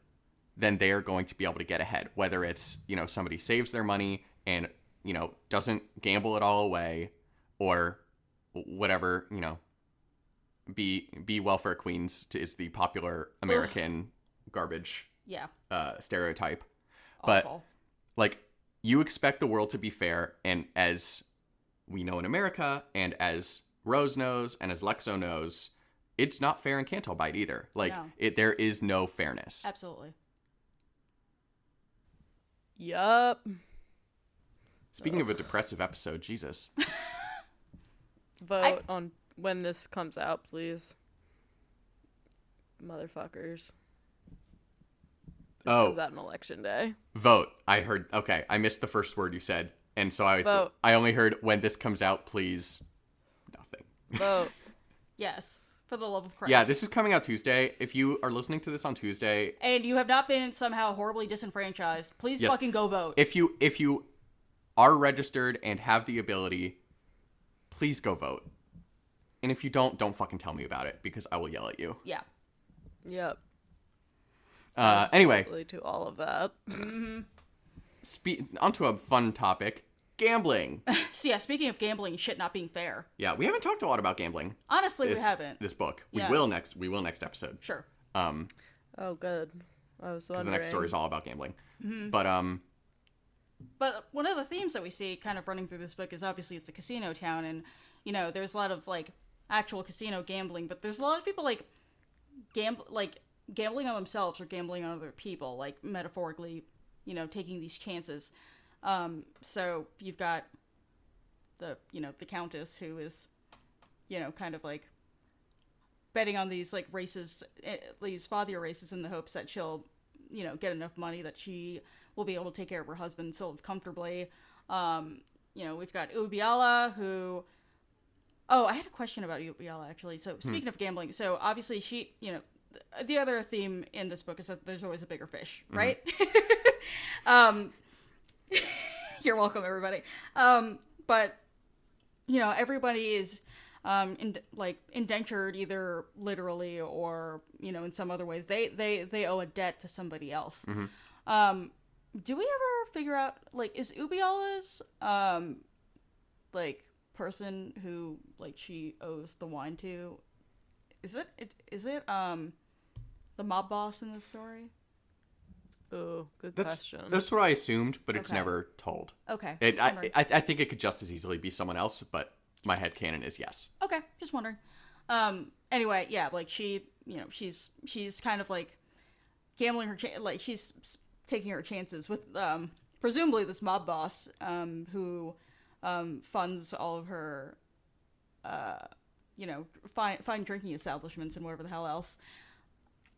then they are going to be able to get ahead. Whether it's, you know, somebody saves their money and, you know, doesn't gamble it all away or whatever, you know, be be welfare queens is the popular American garbage Yeah. uh, stereotype. But Awful. like you expect the world to be fair and as we know in america and as rose knows and as lexo knows it's not fair in canto bight either like No. it there is no fairness Absolutely. Yup. speaking of a depressive episode jesus Vote on when this comes out, please. Motherfuckers. This Oh. comes out on election day. vote i heard okay i missed the first word you said and so i i only heard when this comes out please nothing Vote. Yes. For the love of Christ. Yeah, this is coming out Tuesday. If you are listening to this on Tuesday, and you have not been somehow horribly disenfranchised, please Yes. fucking go vote. if you if you are registered and have the ability, please go vote. And if you don't, don't fucking tell me about it because I will yell at you. yeah. Yep. Uh, anyway, to all of that. spe- onto a fun topic: gambling. So yeah, speaking of gambling shit not being fair, yeah, we haven't talked a lot about gambling. honestly, This, we haven't. this book. We Yeah. will next. We will next episode. Sure. Um, Oh, good. I was wondering. the next story is all about gambling. Mm-hmm. But um, But one of the themes that we see kind of running through this book is obviously it's a casino town, and you know there's a lot of like actual casino gambling, but there's a lot of people like gamble like gambling on themselves or gambling on other people, like metaphorically, you know, taking these chances. Um, so you've got the you know the countess who is you know kind of like betting on these like races, eh, these fathier races in the hopes that she'll you know get enough money that she will be able to take care of her husband and still live comfortably. Um, you know, we've got Ubiala who. Oh, I had a question about Ubiala actually. So speaking of gambling, so obviously she, you know, the other theme in this book is that there's always a bigger fish, right? um, you're welcome, everybody. Um, but you know, everybody is um, in, like indentured either literally or you know in some other ways. They they they owe a debt to somebody else. Um, do we ever figure out like is Ubiala's um like person who like she owes the wine to? Is it, it is it um the mob boss in the story? Oh, good that's question. that's what I assumed, but it's Okay. never told. Okay, It, just I, wondering. I I think it could just as easily be someone else, but my head canon is yes. Okay, just wondering. Um. Anyway, yeah, like she, you know, she's she's kind of like gambling her, cha- like she's s- taking her chances with um presumably this mob boss um who um funds all of her uh you know fine fine drinking establishments and whatever the hell else.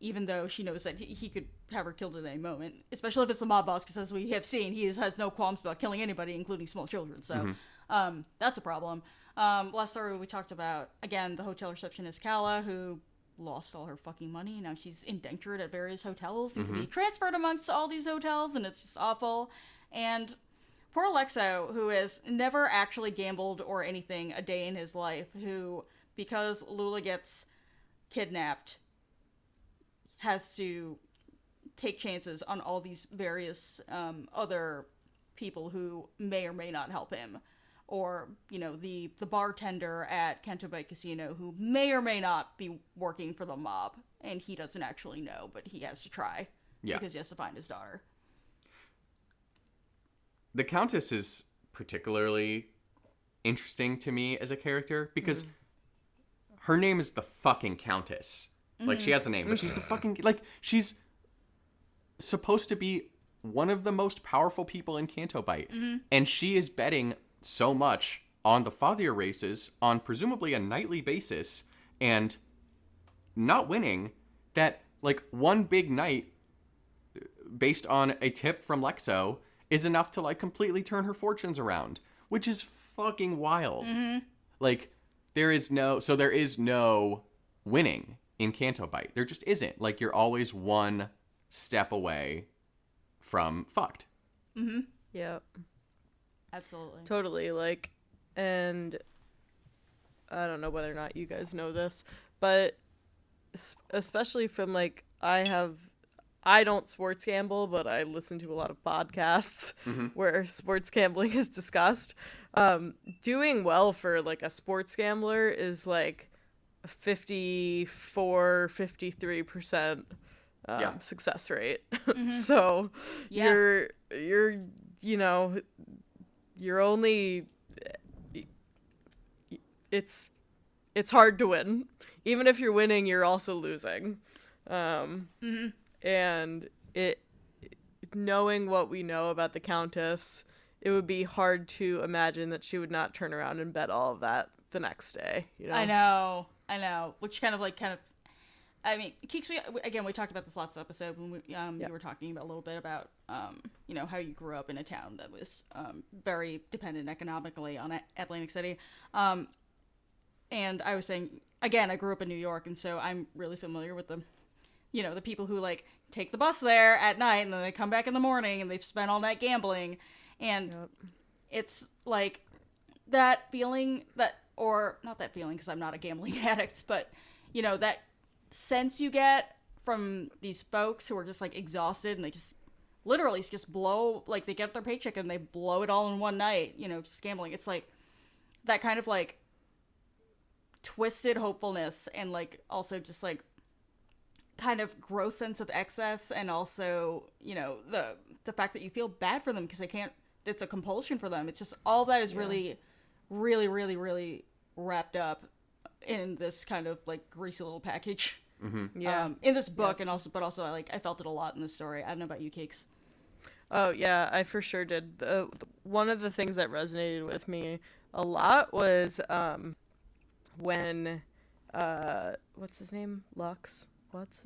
Even though she knows that he, he could have her killed at any moment, especially if it's a mob boss, because as we have seen, he has no qualms about killing anybody, including small children. So, um, that's a problem. Um, last story we talked about again the hotel receptionist Kala who lost all her fucking money. Now she's indentured at various hotels and can be transferred amongst all these hotels, and it's just awful. And poor Alexo, who has never actually gambled or anything a day in his life, who because Lula gets kidnapped has to take chances on all these various um, other people who may or may not help him. Or you know the the bartender at Canto Bay Casino who may or may not be working for the mob and he doesn't actually know but he has to try Yeah. because he has to find his daughter. The countess is particularly interesting to me as a character because her name is the fucking countess like she mm-hmm. has a name but she's the fucking like she's supposed to be one of the most powerful people in Canto Bight mm-hmm. and she is betting so much on the fathier races on presumably a nightly basis and not winning that like one big night uh, based on a tip from Lexo is enough to like completely turn her fortunes around, which is fucking wild. Mm-hmm. Like there is no so there is no winning in Canto Bight. There just isn't. Like you're always one step away from fucked. Yep. absolutely Totally. Like, and I don't know whether or not you guys know this, but especially from like, I have, I don't sports gamble, but I listen to a lot of podcasts where sports gambling is discussed. Um, doing well for like a sports gambler is like 54, 53% um, Yeah. success rate. so Yeah. you're, you're, you know, you're only it's it's hard to win even if you're winning you're also losing um and it knowing what we know about the countess it would be hard to imagine that she would not turn around and bet all of that the next day you know I know, I know. Which kind of like kind of, I mean, Keeks. me again we talked about this last episode when we um Yeah. you were talking about a little bit about um you know how you grew up in a town that was um very dependent economically on Atlantic City, um, and I was saying again, I grew up in New York, and so I'm really familiar with the, you know, the people who like take the bus there at night and then they come back in the morning and they've spent all night gambling, and Yep. it's like that feeling that, or not that feeling because I'm not a gambling addict, but you know that sense you get from these folks who are just like exhausted and they just literally just blow like they get their paycheck and they blow it all in one night you know just gambling. It's like that kind of like twisted hopefulness and like also just like kind of gross sense of excess and also you know the the fact that you feel bad for them because they can't it's a compulsion for them. It's just all that is really really really really wrapped up in this kind of like greasy little package Yeah. um, in this book and also but also I like I felt it a lot in the story I don't know about you cakes Oh yeah, I for sure did. The, one of the things that resonated with me a lot was um, when uh, what's his name? Lux. What's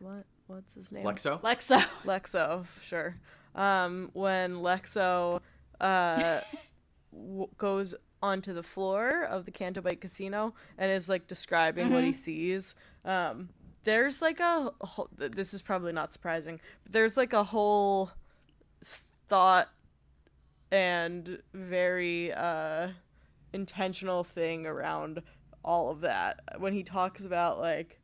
what? What's his name? Lexo? Lexo. Lexo, sure. Um, when Lexo uh, w- goes onto the floor of the Canto Bight Casino and is like describing what he sees, um, there's like a whole, this is probably not surprising, but there's like a whole thought and very uh, intentional thing around all of that. When he talks about like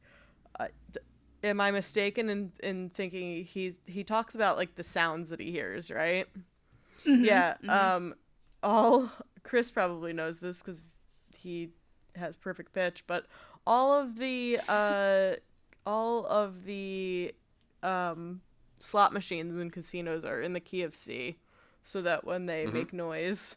uh, th- am i mistaken in in thinking he he talks about like the sounds that he hears right? Yeah um all chris probably knows this because he has perfect pitch but all of the uh all of the um slot machines in casinos are in the key of c so that when they make noise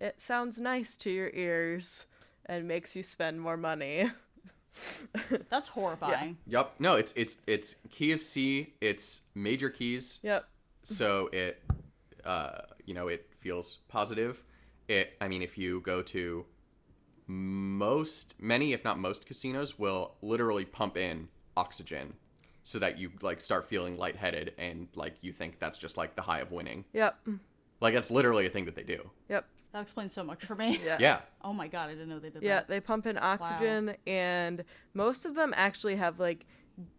it sounds nice to your ears and makes you spend more money that's horrifying Yep. No, it's it's it's key of C. It's major keys, yep so it uh you know it feels positive. It. I mean, if you go to most, many if not most casinos will literally pump in oxygen, so that you like start feeling lightheaded and like you think that's just like the high of winning. yep Like that's literally a thing that they do. yep that explains so much for me yeah Yeah. oh my god I didn't know they did Yeah, that Yeah, they pump in oxygen, and most of them actually have like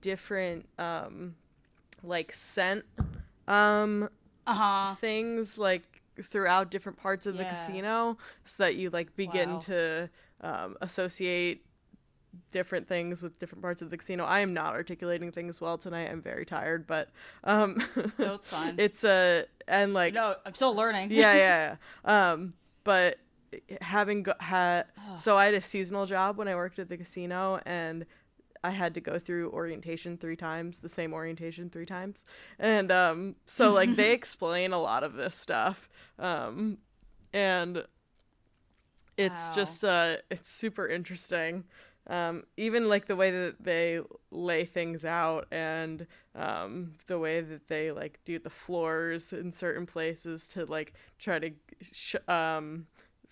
different, um, like scent, um, uh-huh things like throughout different parts of the casino, so that you like begin Wow. to um, associate different things with different parts of the casino. I am not articulating things well tonight. I'm very tired, but um, no it's fine it's a and like no I'm still learning yeah, yeah, yeah. Um, but having go- had so I had a seasonal job when I worked at the casino, and I had to go through orientation three times, the same orientation three times, and um, so like they explain a lot of this stuff, um, and it's Wow. just uh, it's super interesting. Um, even like the way that they lay things out and um, the way that they like do the floors in certain places to like try to sh- um,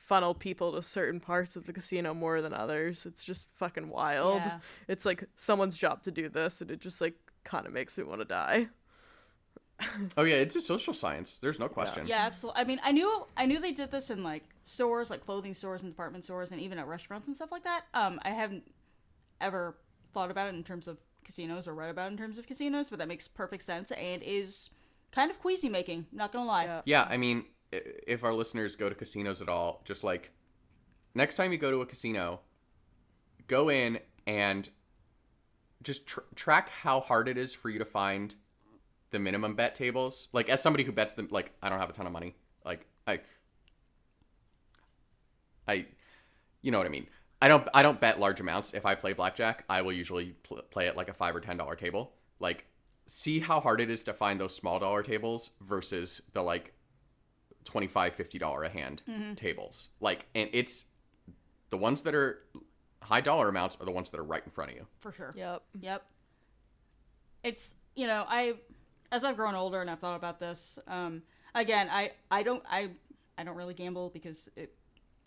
funnel people to certain parts of the casino more than others. It's just fucking wild. Yeah. It's like someone's job to do this, and it just like kind of makes me want to die. Oh yeah, it's a social science. There's no question. Yeah, absolutely. I mean, I knew I knew they did this in like stores, like clothing stores and department stores, and even at restaurants and stuff like that. Um, I haven't ever thought about it in terms of casinos or read about it in terms of casinos, but that makes perfect sense and is kind of queasy making. Not gonna lie. Yeah. Yeah, I mean, i- if our listeners go to casinos at all, just like next time you go to a casino, go in and just tr- track how hard it is for you to find the minimum bet tables. Like as somebody who bets them, like I don't have a ton of money. Like I, I, you know what I mean. I don't I don't bet large amounts. If I play blackjack, I will usually pl- play at like a five or ten dollar table. Like, see how hard it is to find those small dollar tables versus the like 25 50 dollar a hand tables. Like, and it's the ones that are high dollar amounts are the ones that are right in front of you. For sure. Yep. Yep. It's you know I as I've grown older and I've thought about this. Um, again, I I don't I I don't really gamble because it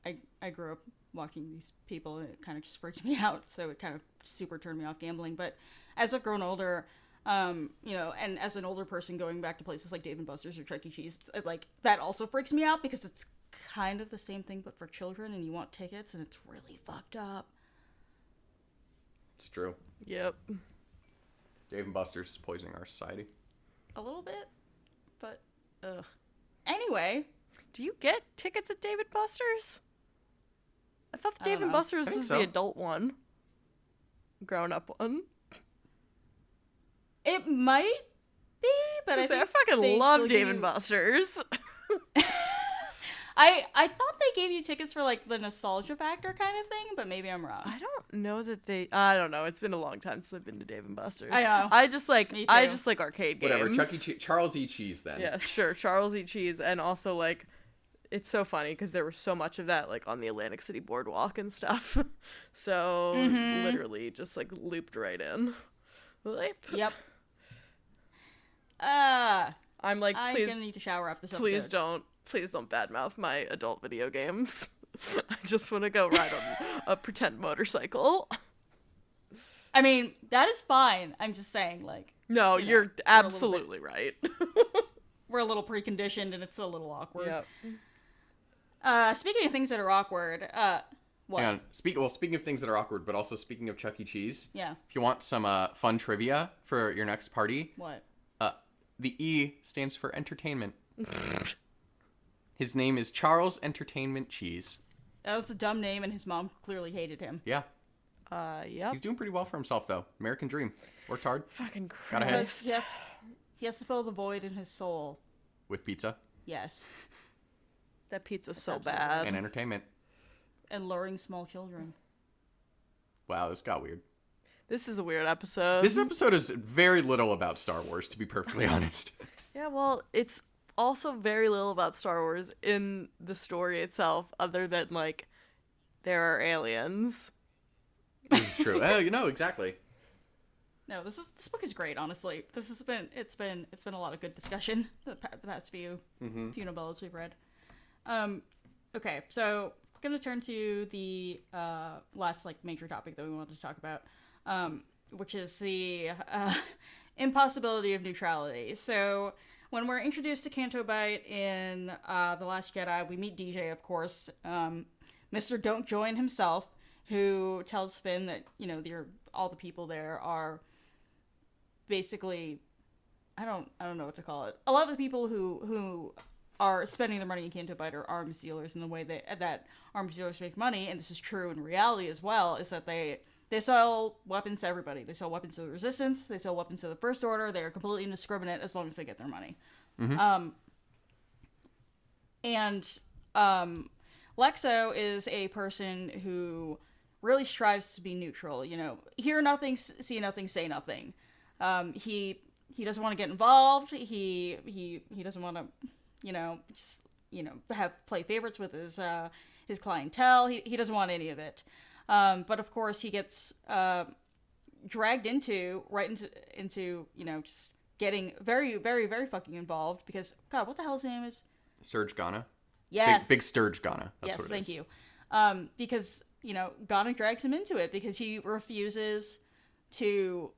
I I grew up watching these people and it kind of just freaked me out. So it kind of super turned me off gambling. But as I've grown older. Um, you know, and as an older person going back to places like Dave and Buster's or Chuck E. Cheese, it, like that also freaks me out because it's kind of the same thing but for children, and you want tickets, and it's really fucked up. It's true. Yep. Dave and Buster's is poisoning our society. A little bit, but ugh. Anyway, Do you get tickets at Dave and Buster's? I thought the I Dave and. Buster's was so. the adult one. Grown up one. It might be, but I, I, say, I fucking love still Dave and Buster's. I I thought they gave you tickets for like the nostalgia factor kind of thing, but maybe I'm wrong. I don't know that they. I don't know. It's been a long time since I've been to Dave and Buster's. I know. I just like. Me I just like arcade Whatever. games. Chuck E. Cheese, Charles E. Cheese then. Yeah, sure. Charles E. Cheese, and also like, it's so funny because there was so much of that like on the Atlantic City Boardwalk and stuff. so Mm-hmm. literally just like looped right in. Leap. Yep. Uh, I'm like, I'm please, gonna need to shower after this episode. please don't, please don't badmouth my adult video games. I just want to go ride on a pretend motorcycle. I mean, that is fine. I'm just saying, like, No, you you're we're bit- absolutely right. we're a little preconditioned and it's a little awkward. yeah. Uh, speaking of things that are awkward, uh, what? Hang on. Speak, well, speaking of things that are awkward, but also speaking of Chuck E. Cheese, Yeah. if you want some uh, fun trivia for your next party, What? The E stands for entertainment. His name is Charles Entertainment Cheese. That was a dumb name, and his mom clearly hated him. Yeah. Uh, yep. He's doing pretty well for himself, though. American dream. Worked hard Fucking Got ahead. Because Christ. he has, he has to fill the void in his soul. with pizza Yes. That pizza's so absolutely bad. and entertainment. And luring small children. Wow, this got weird. This is a weird episode. This episode is very little about Star Wars, to be perfectly honest. Yeah, well, it's also very little about Star Wars in the story itself, other than like there are aliens. This is true. oh, you know exactly. No, this is this book is great. Honestly, this has been it's been it's been a lot of good discussion the, pa- the past few few novellas we've read. Um, okay, so I'm gonna turn to the uh, last like major topic that we wanted to talk about, um, which is the uh, impossibility of neutrality. So when we're introduced to Canto Bight in uh, the Last Jedi, we meet DJ, of course, um, Mister Don't Join himself, who tells Finn that you know all the people there are basically I don't I don't know what to call it. A lot of the people who who are spending their money in Canto Bight are arms dealers in the way that that arms dealers make money, and this is true in reality as well, is that they they sell weapons to everybody. They sell weapons to the resistance, they sell weapons to the first order, they are completely indiscriminate as long as they get their money. Um and um Lexo is a person who really strives to be neutral, you know, hear nothing, see nothing, say nothing. Um, he he doesn't want to get involved. He he he doesn't want to, you know, just, you know, have play favorites with his uh, his clientele. He he doesn't want any of it. Um, but of course, he gets uh, dragged into right into into you know just getting very very very fucking involved because God, what the hell's his name is? Serge Ganna. Yes, Big, big Sturg Ganna. That's yes, what it thank is. you. Um, because you know, Ganna drags him into it because he refuses to,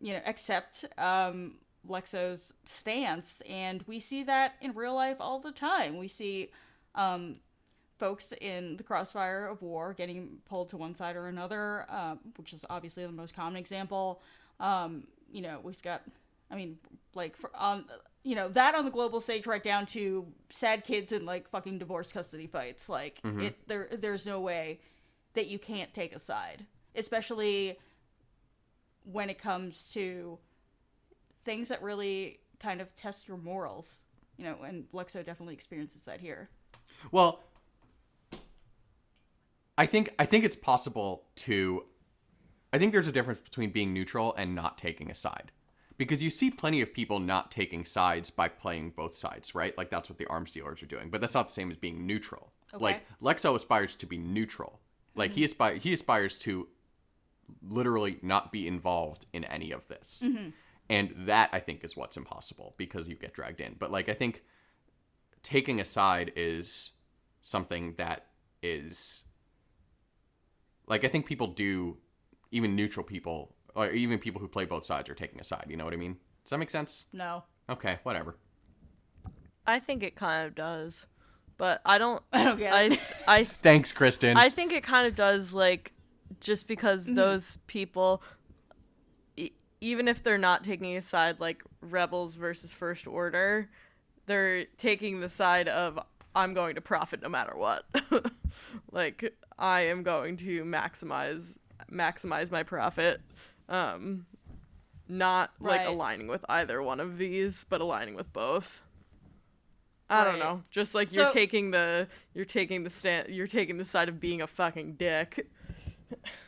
you know, accept um, Lexo's stance, and we see that in real life all the time. We see um, folks in the crossfire of war getting pulled to one side or another, um, which is obviously the most common example. Um, you know, we've got, I mean, like for on, you know, that on the global stage, right down to sad kids in like fucking divorce custody fights. Like it, there, there's no way that you can't take a side, especially when it comes to things that really kind of test your morals. You know, and Lexo definitely experiences that here. Well, I think I think it's possible to I think there's a difference between being neutral and not taking a side. Because you see plenty of people not taking sides by playing both sides, right? Like that's what the arms dealers are doing. But that's not the same as being neutral. Okay. Like Lexo aspires to be neutral. Like he mm-hmm. aspire he aspires to literally not be involved in any of this. Mm-hmm. And that I think is what's impossible because you get dragged in. But like I think taking a side is something that is like I think people do even neutral people or even people who play both sides are taking a side, you know what I mean? Does that make sense? No, Okay, whatever. I think it kind of does, but I don't. I don't get I it. I Thanks, Kristen. I think it kind of does like just because Mm-hmm. those people e- even if they're not taking a side like rebels versus first order they're taking the side of i'm going to profit no matter what like i am going to maximize maximize my profit um not like aligning with either one of these but aligning with both I don't know. Just like you're So- taking the you're taking the stand you're taking the side of being a fucking dick.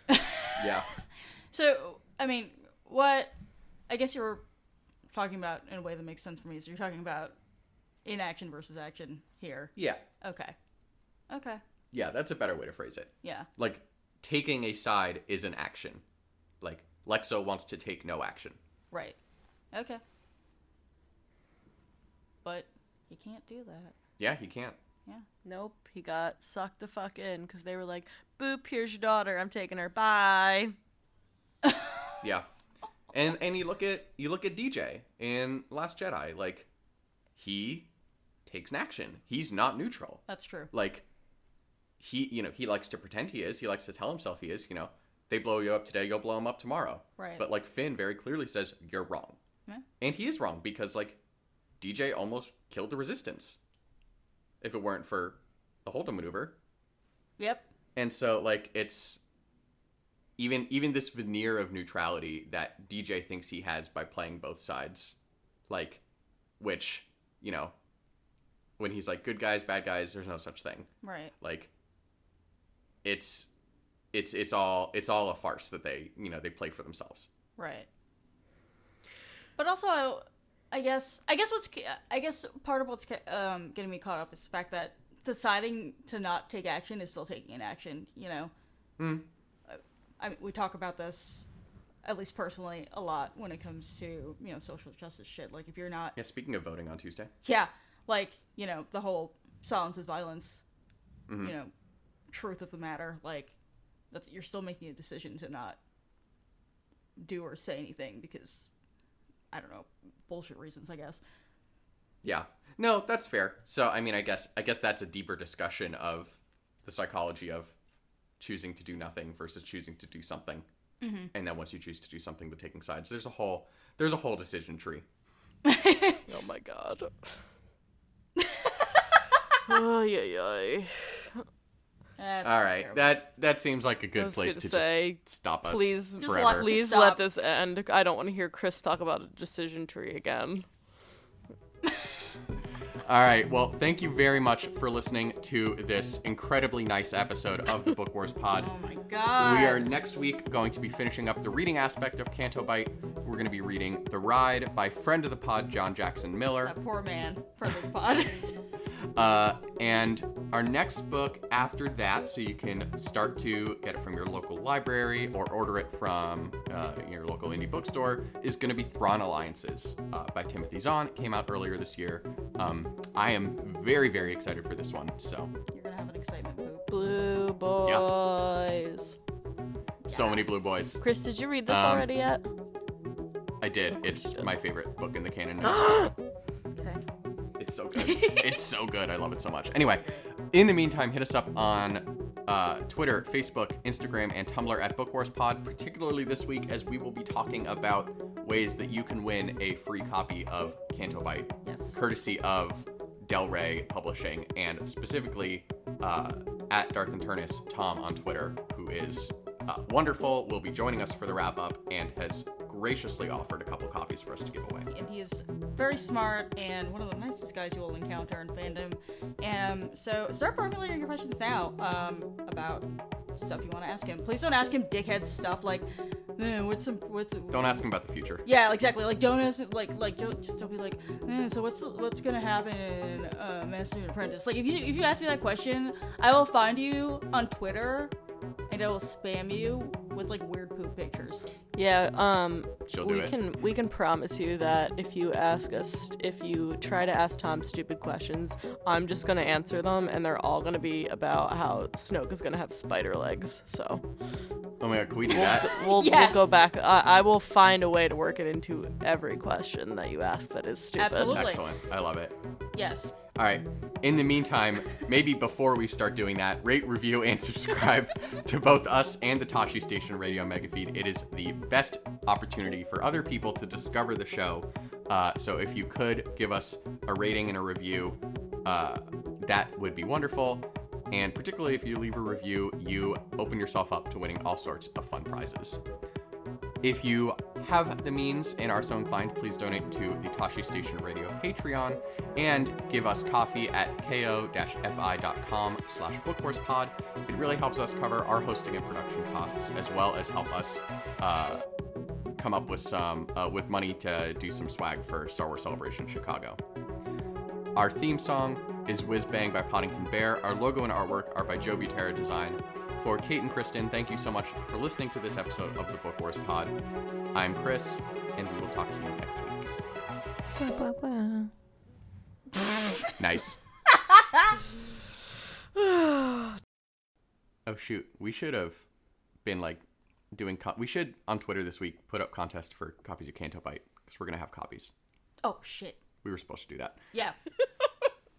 Yeah. So, I mean, what I guess you were talking about in a way that makes sense for me. So you're talking about inaction versus action here. Yeah. Okay. Okay. Yeah, that's a better way to phrase it. Yeah. Like taking a side is an action. Like Lexo wants to take no action. Right. Okay. But you can't do that. Yeah, he can't. Yeah. Nope, he got sucked the fuck in because they were like, "Boop, here's your daughter. I'm taking her. Bye." Yeah. And and you look at you look at DJ in Last Jedi, like he takes an action. He's not neutral. That's true. Like he you know, he likes to pretend he is. He likes to tell himself he is, you know. They blow you up today, you'll blow him up tomorrow. Right. But like Finn very clearly says you're wrong. Yeah. And he is wrong because like DJ almost killed the resistance if it weren't for the Holdo maneuver. Yep. And so like it's even even this veneer of neutrality that DJ thinks he has by playing both sides, like which, you know, when he's like good guys, bad guys, there's no such thing. Right. Like it's it's it's all it's all a farce that they, you know, they play for themselves. Right. But also, I, I guess, I guess what's, I guess part of what's um, getting me caught up is the fact that deciding to not take action is still taking an action. You know. Hmm. I mean, we talk about this, at least personally, a lot when it comes to you know social justice shit. Like if you're not, Yeah, speaking of voting on Tuesday. yeah, like you know the whole silence is violence. Mhm. You know, truth of the matter. Like that's you're still making a decision to not do or say anything because I don't know bullshit reasons. I guess. Yeah. No, that's fair. So I mean, I guess I guess that's a deeper discussion of the psychology of choosing to do nothing versus choosing to do something. Mm-hmm. And then once you choose to do something, but taking sides, there's a whole there's a whole decision tree. Oh my god. oh yeah, yeah. Eh, that's All right, terrible. that that seems like a good place gonna say, just stop us please, Just forever. let- please Stop. let this end. I don't want to hear Chris talk about a decision tree again. All right. Well, thank you very much for listening to this incredibly nice episode of the Book Wars Pod. Oh my god. We are next week going to be finishing up the reading aspect of Canto Bight. We're going to be reading The Ride by friend of the pod, John Jackson Miller. that poor man for the pod. Uh, and our next book after that, so you can start to get it from your local library or order it from uh, your local indie bookstore, is going to be Thrawn Alliances uh, by Timothy Zahn. It came out earlier this year. Um, I am very, very excited for this one. So, You're gonna have an excitement poop. Blue boys. Yeah. so many blue boys. Chris, did you read this Um, already yet? I did. It's my favorite book in the canon. It's so good. it's so good. I love it so much. Anyway, in the meantime, hit us up on uh, Twitter, Facebook, Instagram, and Tumblr at Book Wars Pod, particularly this week as we will be talking about ways that you can win a free copy of Canto Bight, Yes. courtesy of Del Rey Publishing, and specifically uh, at Darth and Turnus, Tom on Twitter, who is uh, wonderful, will be joining us for the wrap up and has graciously offered a couple copies for us to give away. and he is very smart and one of the nicest guys you will encounter in fandom. Um, so start formulating your questions now um, about stuff you want to ask him. Please don't ask him dickhead stuff like, eh, what's some what's Don't ask him about the future. yeah, exactly. Like don't ask like like don't, just don't be like, eh, so what's what's gonna happen in uh, Master and Apprentice? Like if you if you ask me that question, I will find you on Twitter and it'll spam you with like weird poop pictures. Yeah, um She'll do we it. can we can promise you that if you ask us if you try to ask Tom stupid questions, I'm just gonna answer them and they're all gonna be about how Snoke is gonna have spider legs. So Oh my god, can we do that? we'll Yes. we'll go back. I, I will find a way to work it into every question that you ask that is stupid. Absolutely. Excellent. I love it. Yes. All right. In the meantime, maybe before we start doing that, rate, review, and subscribe to both us and the Tosche Station Radio Megafeed. It is the best opportunity for other people to discover the show. Uh, so if you could give us a rating and a review, uh, that would be wonderful. And particularly if you leave a review, you open yourself up to winning all sorts of fun prizes. If you have the means and are so inclined, please donate to the Tosche Station Radio Patreon and give us coffee at ko-fi.com slash bookwarspod. It really helps us cover our hosting and production costs as well as help us uh, come up with some uh, with money to do some swag for Star Wars Celebration Chicago. Our theme song is Whiz Bang by Poddington Bear. Our logo and artwork are by Joe Butera Design. For Kate and Kristen, thank you so much for listening to this episode of the Book Wars Pod. I'm Chris, and we will talk to you next week. Blah, blah, blah. nice. oh shoot, we should have been like doing. Co- we should on Twitter this week put up contest for copies of Canto Bight because we're gonna have copies. Oh shit. We were supposed to do that. Yeah.